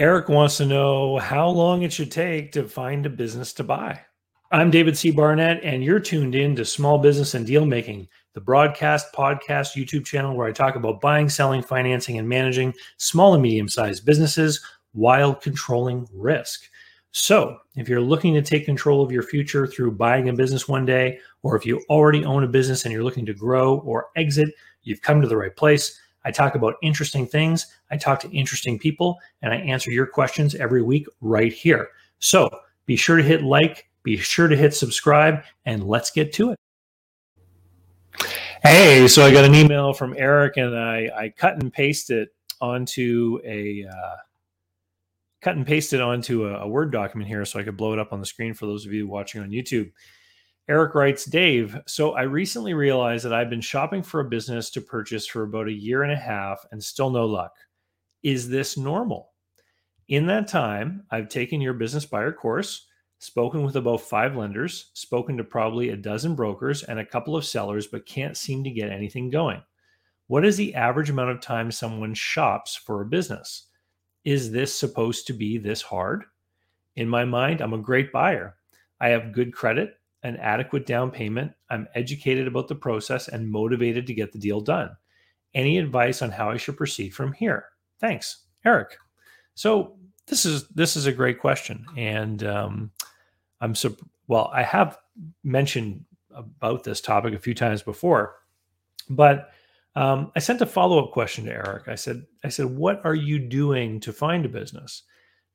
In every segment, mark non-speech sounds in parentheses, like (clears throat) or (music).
Eric wants to know how long it should take to find a business to buy. I'm David C. Barnett, and you're tuned in to Small Business and Deal Making, the broadcast, podcast, YouTube channel where I talk about buying, selling, financing, and managing small and medium sized businesses while controlling risk. So, if you're looking to take control of your future through buying a business one day, or if you already own a business and you're looking to grow or exit, you've come to the right place. I talk about interesting things, I talk to interesting people, and I answer your questions every week right here. So, be sure to hit like, be sure to hit subscribe, and let's get to it. Hey, so I got an email from Eric, and I, I cut and pasted it onto a uh, cut and pasted onto a, a, Word document here so I could blow it up on the screen for those of you watching on YouTube. Eric writes, Dave, so I recently realized that I've been shopping for a business to purchase for about a year and a half and still no luck. Is this normal? In that time, I've taken your business buyer course, spoken with about five lenders, spoken to probably a dozen brokers and a couple of sellers, but can't seem to get anything going. What is the average amount of time someone shops for a business? is this supposed to be this hard? In my mind, I'm a great buyer. I have good credit, an adequate down payment. I'm educated about the process and motivated to get the deal done. Any advice on how I should proceed from here? Thanks, Eric. So this is this is a great question, and um, I'm so well. I have mentioned about this topic a few times before, but um, I sent a follow up question to Eric. I said, I said, what are you doing to find a business?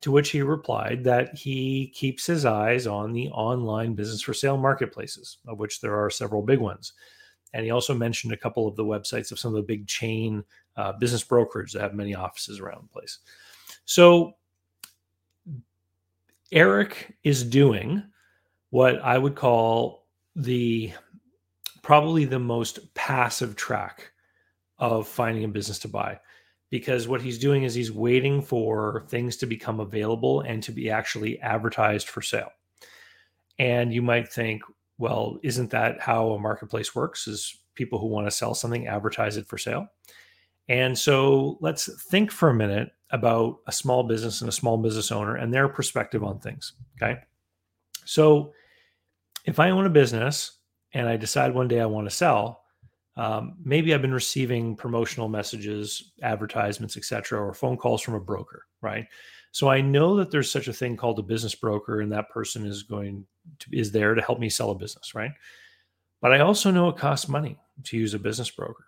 To which he replied that he keeps his eyes on the online business for sale marketplaces, of which there are several big ones. And he also mentioned a couple of the websites of some of the big chain uh, business brokers that have many offices around the place. So Eric is doing what I would call the probably the most passive track of finding a business to buy because what he's doing is he's waiting for things to become available and to be actually advertised for sale. And you might think, well, isn't that how a marketplace works? Is people who want to sell something advertise it for sale? And so let's think for a minute about a small business and a small business owner and their perspective on things. Okay. So if I own a business and I decide one day I want to sell, um, maybe I've been receiving promotional messages, advertisements, etc., or phone calls from a broker, right? So I know that there's such a thing called a business broker, and that person is going to is there to help me sell a business, right? But I also know it costs money to use a business broker.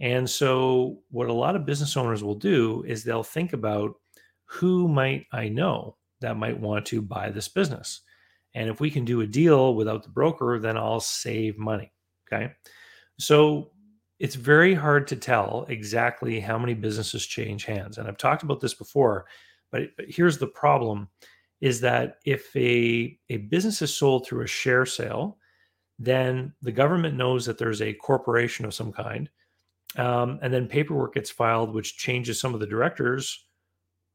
And so what a lot of business owners will do is they'll think about who might I know that might want to buy this business. And if we can do a deal without the broker, then I'll save money. Okay. So it's very hard to tell exactly how many businesses change hands. And I've talked about this before, but, here's the problem is that if a, a business is sold through a share sale, then the government knows that there's a corporation of some kind. Um, and then paperwork gets filed, which changes some of the directors,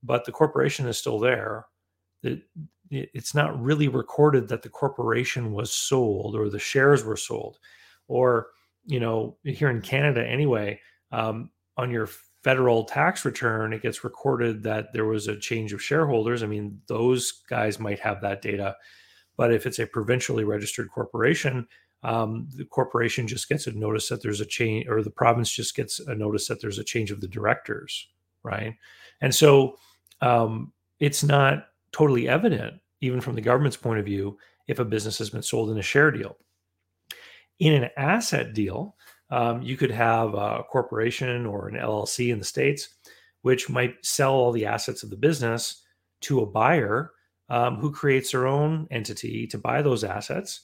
but the corporation is still there. It, it's not really recorded that the corporation was sold or the shares were sold. Or you know, here in Canada anyway, um, on your federal tax return, it gets recorded that there was a change of shareholders. I mean, those guys might have that data. But if it's a provincially registered corporation, um, the corporation just gets a notice that there's a change, or the province just gets a notice that there's a change of the directors, right? And so um, it's not totally evident, even from the government's point of view, if a business has been sold in a share deal. In an asset deal, um, you could have a corporation or an LLC in the States, which might sell all the assets of the business to a buyer um, who creates their own entity to buy those assets.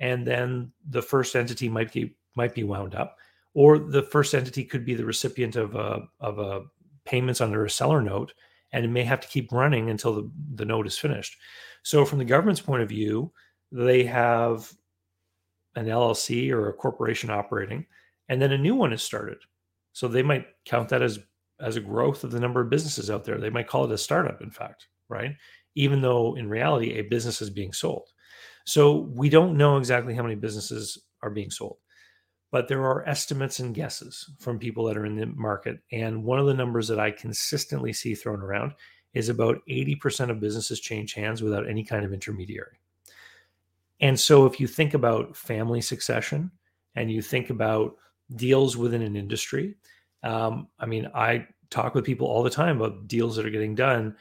And then the first entity might be, might be wound up, or the first entity could be the recipient of a, of a payments under a seller note, and it may have to keep running until the, the note is finished. So, from the government's point of view, they have an LLC or a corporation operating, and then a new one is started. So they might count that as as a growth of the number of businesses out there. They might call it a startup, in fact, right? Even though in reality a business is being sold. So we don't know exactly how many businesses are being sold, but there are estimates and guesses from people that are in the market. And one of the numbers that I consistently see thrown around is about 80% of businesses change hands without any kind of intermediary. And so if you think about family succession and you think about deals within an industry, um, I mean, I talk with people all the time about deals that are getting done.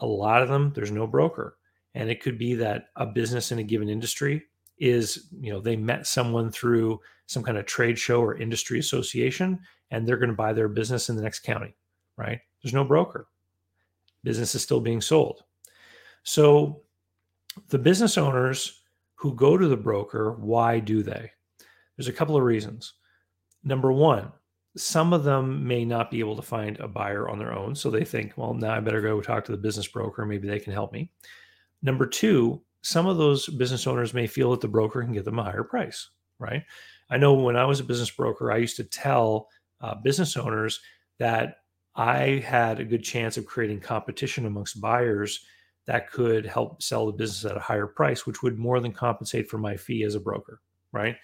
A lot of them, there's no broker. And it could be that a business in a given industry is, you know, they met someone through some kind of trade show or industry association and they're going to buy their business in the next county, right? There's no broker. Business is still being sold. So the business owners who go to the broker, why do they? There's a couple of reasons. Number one, some of them may not be able to find a buyer on their own. So they think, well, now I better go talk to the business broker. Maybe they can help me. Number two, some of those business owners may feel that the broker can get them a higher price, right? I know when I was a business broker, I used to tell uh, business owners that I had a good chance of creating competition amongst buyers that could help sell the business at a higher price, which would more than compensate for my fee as a broker, right?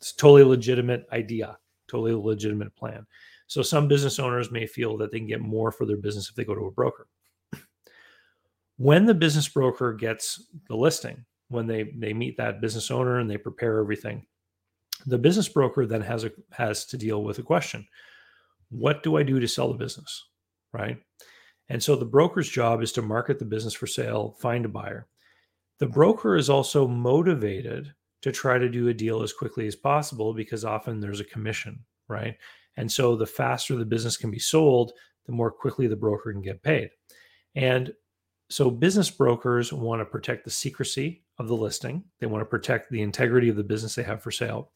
It's totally legitimate idea, totally legitimate plan. So some business owners may feel that they can get more for their business if they go to a broker. (clears throat) When the business broker gets the listing, when they they meet that business owner and they prepare everything, the business broker then has a has to deal with a question what do i do to sell the business right and so the broker's job is to market the business for sale find a buyer the broker is also motivated to try to do a deal as quickly as possible because often there's a commission right and so the faster the business can be sold the more quickly the broker can get paid and so business brokers want to protect the secrecy of the listing. They want to protect the integrity of the business they have for sale.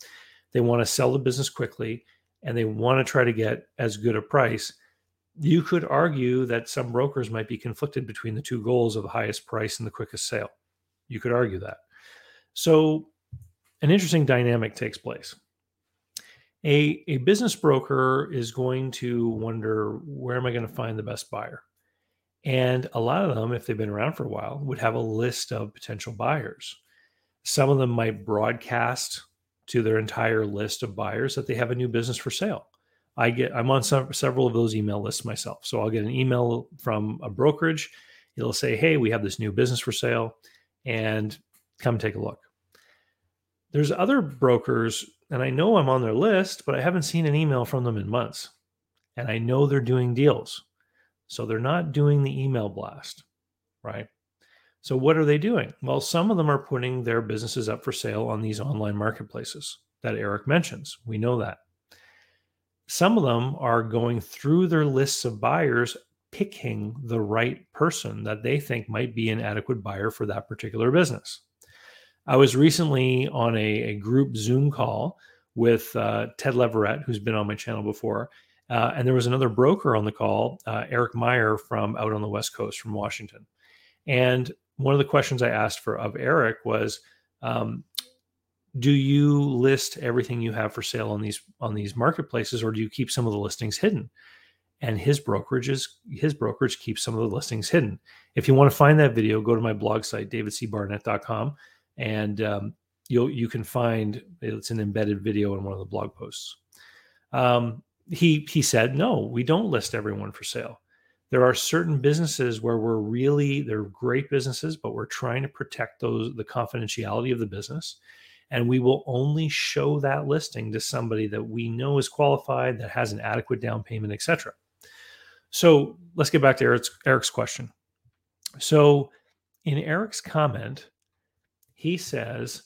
They want to sell the business quickly and they want to try to get as good a price. You could argue that some brokers might be conflicted between the two goals of the highest price and the quickest sale. You could argue that. So, an interesting dynamic takes place. A, a business broker is going to wonder where am I going to find the best buyer? And a lot of them, if they've been around for a while, would have a list of potential buyers. Some of them might broadcast to their entire list of buyers that they have a new business for sale. I get I'm on some, several of those email lists myself. So I'll get an email from a brokerage. It'll say, "Hey, we have this new business for sale and come take a look." There's other brokers and I know I'm on their list, but I haven't seen an email from them in months. And I know they're doing deals. So they're not doing the email blast, right? So what are they doing? Well, some of them are putting their businesses up for sale on these online marketplaces that Eric mentions. We know that. Some of them are going through their lists of buyers, picking the right person that they think might be an adequate buyer for that particular business. I was recently on a, a group Zoom call with uh, Ted Leverett, who's been on my channel before, uh, and there was another broker on the call, uh, Eric Meyer from out on the West Coast from Washington. And one of the questions I asked for of Eric was, um, do you list everything you have for sale on these on these marketplaces, or do you keep some of the listings hidden? And his brokerages, his brokerage keeps some of the listings hidden. If you want to find that video, go to my blog site, davidcbarnett.com, and um, you'll you can find it's an embedded video in one of the blog posts. Um, he he said, no, we don't list everyone for sale. There are certain businesses where we're really they're great businesses, but we're trying to protect those the confidentiality of the business. And we will only show that listing to somebody that we know is qualified, that has an adequate down payment, etc. So let's get back to Eric's, Eric's question. So in Eric's comment, he says,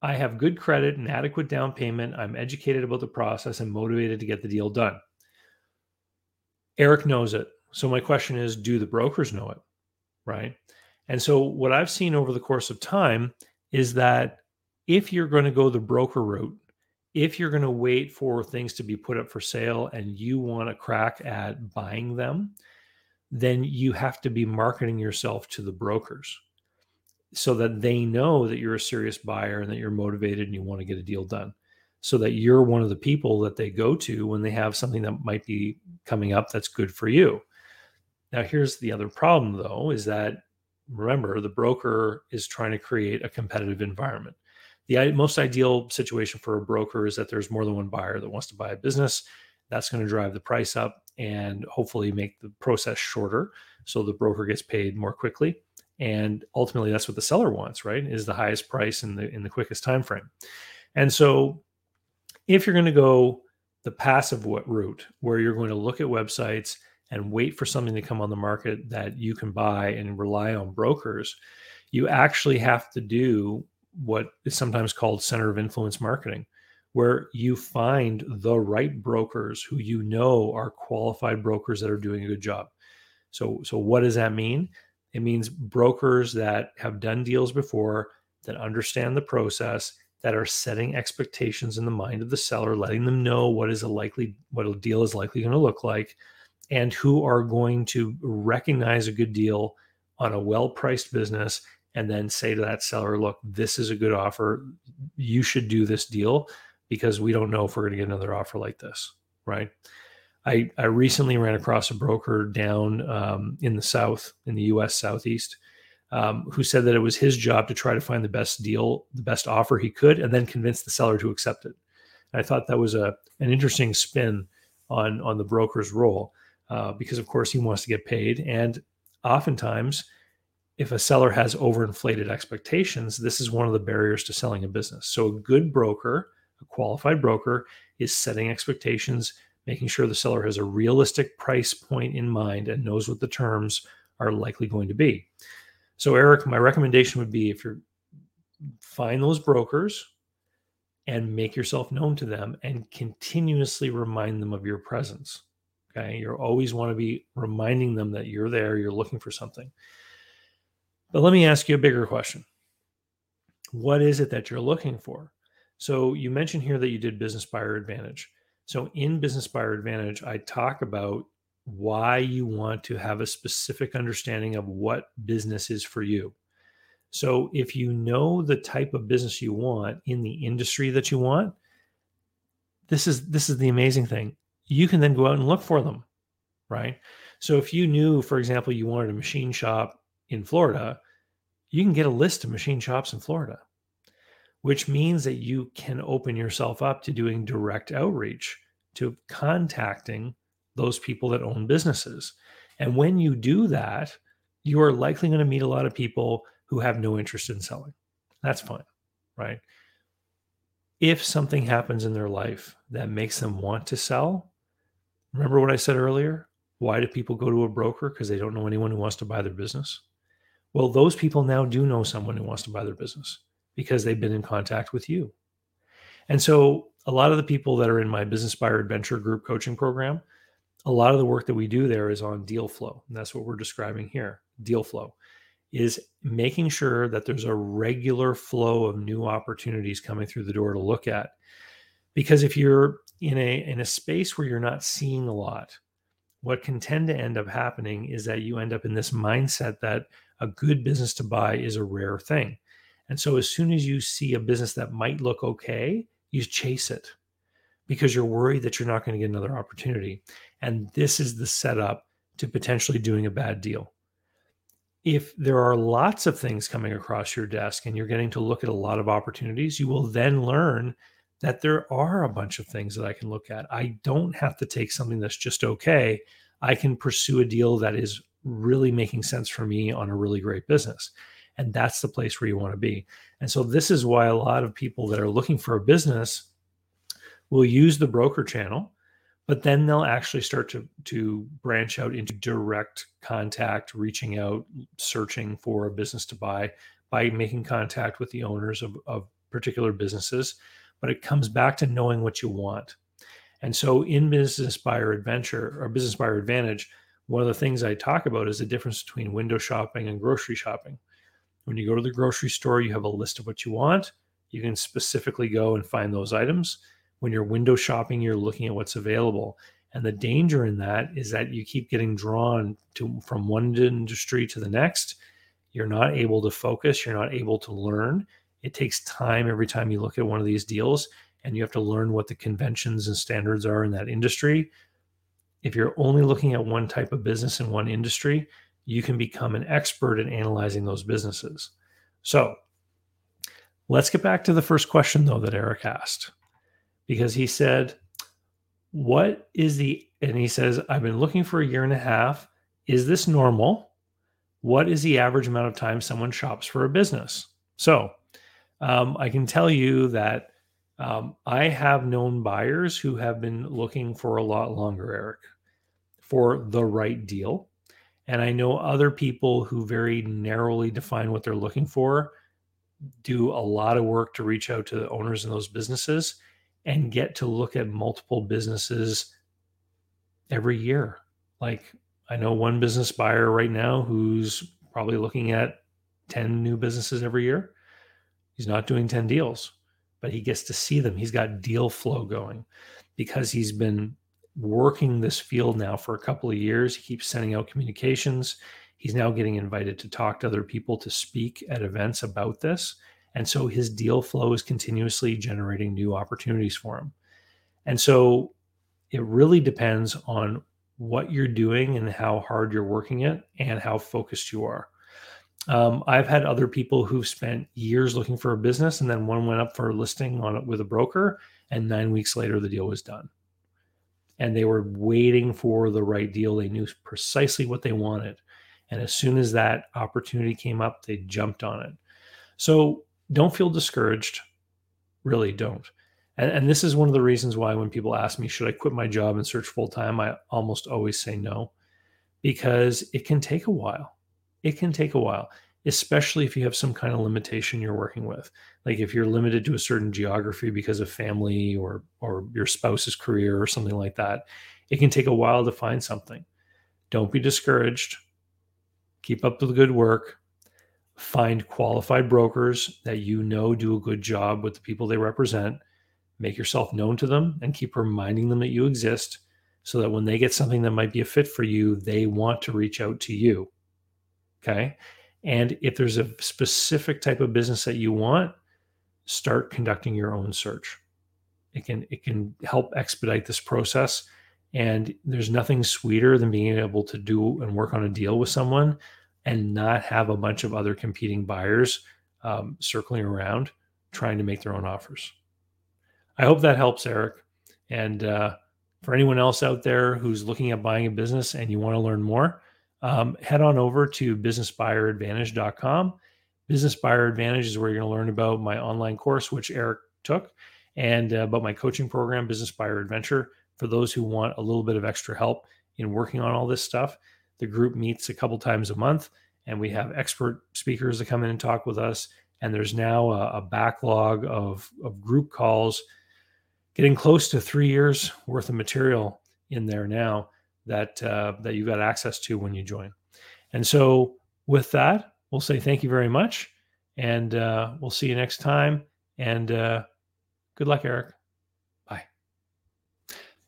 I have good credit and adequate down payment. I'm educated about the process and motivated to get the deal done. Eric knows it. So my question is do the brokers know it? Right? And so what I've seen over the course of time is that if you're going to go the broker route, if you're going to wait for things to be put up for sale and you want to crack at buying them, then you have to be marketing yourself to the brokers so that they know that you're a serious buyer and that you're motivated and you want to get a deal done. So that you're one of the people that they go to when they have something that might be coming up that's good for you. Now here's the other problem though is that remember the broker is trying to create a competitive environment the most ideal situation for a broker is that there's more than one buyer that wants to buy a business. That's going to drive the price up and hopefully make the process shorter so the broker gets paid more quickly. And ultimately that's what the seller wants right is the highest price in the in the quickest time frame and so if you're going to go the passive route where you're going to look at websites and wait for something to come on the market that you can buy and rely on brokers you actually have to do what is sometimes called center of influence marketing where you find the right brokers who you know are qualified brokers that are doing a good job. So so what does that mean? It means brokers that have done deals before, that understand the process, that are setting expectations in the mind of the seller, letting them know what is a likely what a deal is likely going to look like, and who are going to recognize a good deal on a well-priced business and then say to that seller, look, this is a good offer. You should do this deal because we don't know if we're going to get another offer like this, right? I, I recently ran across a broker down um, in the South, in the US Southeast, um, who said that it was his job to try to find the best deal, the best offer he could, and then convince the seller to accept it. And I thought that was a an interesting spin on on the broker's role, uh, because of course he wants to get paid, and oftentimes, if a seller has overinflated expectations, this is one of the barriers to selling a business. So a good broker, a qualified broker, is setting expectations making sure the seller has a realistic price point in mind and knows what the terms are likely going to be. So, Eric, my recommendation would be if you're find those brokers and make yourself known to them and continuously remind them of your presence. Okay. You always want to be reminding them that you're there, you're looking for something. But let me ask you a bigger question What is it that you're looking for? So, you mentioned here that you did Business Buyer Advantage. So in Business Buyer Advantage, I talk about why you want to have a specific understanding of what business is for you. So if you know the type of business you want in the industry that you want, this is this is the amazing thing. You can then go out and look for them, right? So if you knew, for example, you wanted a machine shop in Florida, you can get a list of machine shops in Florida which means that you can open yourself up to doing direct outreach, to contacting those people that own businesses. And when you do that, you are likely going to meet a lot of people who have no interest in selling. That's fine, right? If something happens in their life that makes them want to sell, remember what I said earlier? Why do people go to a broker? Because they don't know anyone who wants to buy their business. Well, those people now do know someone who wants to buy their business because they've been in contact with you. And so, a lot of the people that are in my Business Buyer Adventure group coaching program, a lot of the work that we do there is on deal flow. And that's what we're describing here. Deal flow is making sure that there's a regular flow of new opportunities coming through the door to look at. Because if you're in a in a space where you're not seeing a lot, what can tend to end up happening is that you end up in this mindset that a good business to buy is a rare thing. And so as soon as you see a business that might look okay, you chase it because you're worried that you're not going to get another opportunity. And this is the setup to potentially doing a bad deal. If there are lots of things coming across your desk and you're getting to look at a lot of opportunities, you will then learn that there are a bunch of things that I can look at. I don't have to take something that's just okay. I can pursue a deal that is really making sense for me on a really great business. And that's the place where you want to be. And so, this is why a lot of people that are looking for a business will use the broker channel, but then they'll actually start to, to branch out into direct contact, reaching out, searching for a business to buy by making contact with the owners of, of particular businesses. But it comes back to knowing what you want. And so, in Business Buyer Adventure or Business Buyer Advantage, one of the things I talk about is the difference between window shopping and grocery shopping. When you go to the grocery store, you have a list of what you want. You can specifically go and find those items. When you're window shopping, you're looking at what's available. And the danger in that is that you keep getting drawn to from one industry to the next. You're not able to focus, you're not able to learn. It takes time every time you look at one of these deals and you have to learn what the conventions and standards are in that industry. If you're only looking at one type of business in one industry, you can become an expert in analyzing those businesses. So let's get back to the first question, though, that Eric asked, because he said, What is the and he says, I've been looking for a year and a half. Is this normal? What is the average amount of time someone shops for a business? So um, I can tell you that um, I have known buyers who have been looking for a lot longer, Eric, for the right deal. And I know other people who very narrowly define what they're looking for, do a lot of work to reach out to the owners in those businesses and get to look at multiple businesses every year. Like I know one business buyer right now who's probably looking at 10 new businesses every year. He's not doing 10 deals, but he gets to see them. He's got deal flow going because he's been working this field now for a couple of years. He keeps sending out communications. He's now getting invited to talk to other people to speak at events about this. And so his deal flow is continuously generating new opportunities for him. And so it really depends on what you're doing and how hard you're working it and how focused you are. Um, I've had other people who've spent years looking for a business and then one went up for a listing on it with a broker and nine weeks later the deal was done. And they were waiting for the right deal. They knew precisely what they wanted. And as soon as that opportunity came up, they jumped on it. So don't feel discouraged. Really don't. And, and this is one of the reasons why when people ask me, should I quit my job and search full time? I almost always say no, because it can take a while. It can take a while, especially if you have some kind of limitation you're working with. Like if you're limited to a certain geography because of family or or your spouse's career or something like that, it can take a while to find something. Don't be discouraged. Keep up the good work. Find qualified brokers that you know do a good job with the people they represent make yourself known to them and keep reminding them that you exist so that when they get something that might be a fit for you, they want to reach out to you. Okay. And if there's a specific type of business that you want, start conducting your own search. It can it can help expedite this process. And there's nothing sweeter than being able to do and work on a deal with someone and not have a bunch of other competing buyers um, circling around trying to make their own offers. I hope that helps, Eric. And uh, for anyone else out there who's looking at buying a business and you want to learn more, um, head on over to businessbuyeradvantage.com. Business Buyer Advantage is where you're going to learn about my online course, which Eric took, and uh, about my coaching program, Business Buyer Adventure, for those who want a little bit of extra help in working on all this stuff. The group meets a couple times a month, and we have expert speakers that come in and talk with us. And there's now a, a backlog of, of group calls getting close to three years worth of material in there now that uh, that you got access to when you join. And so with that, we'll say thank you very much, and uh, we'll see you next time. And uh, good luck, Eric. Bye.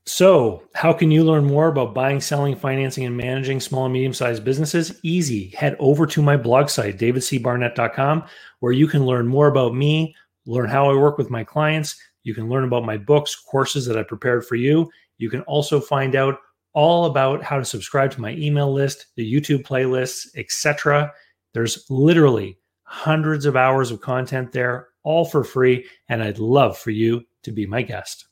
So, how can you learn more about buying, selling, financing, and managing small and medium sized businesses? Easy. Head over to my blog site, davidcbarnett.com, where you can learn more about me, learn how I work with my clients you can learn about my books, courses that I prepared for you. You can also find out all about how to subscribe to my email list, the YouTube playlists, etc. There's literally hundreds of hours of content there, all for free. And I'd love for you to be my guest.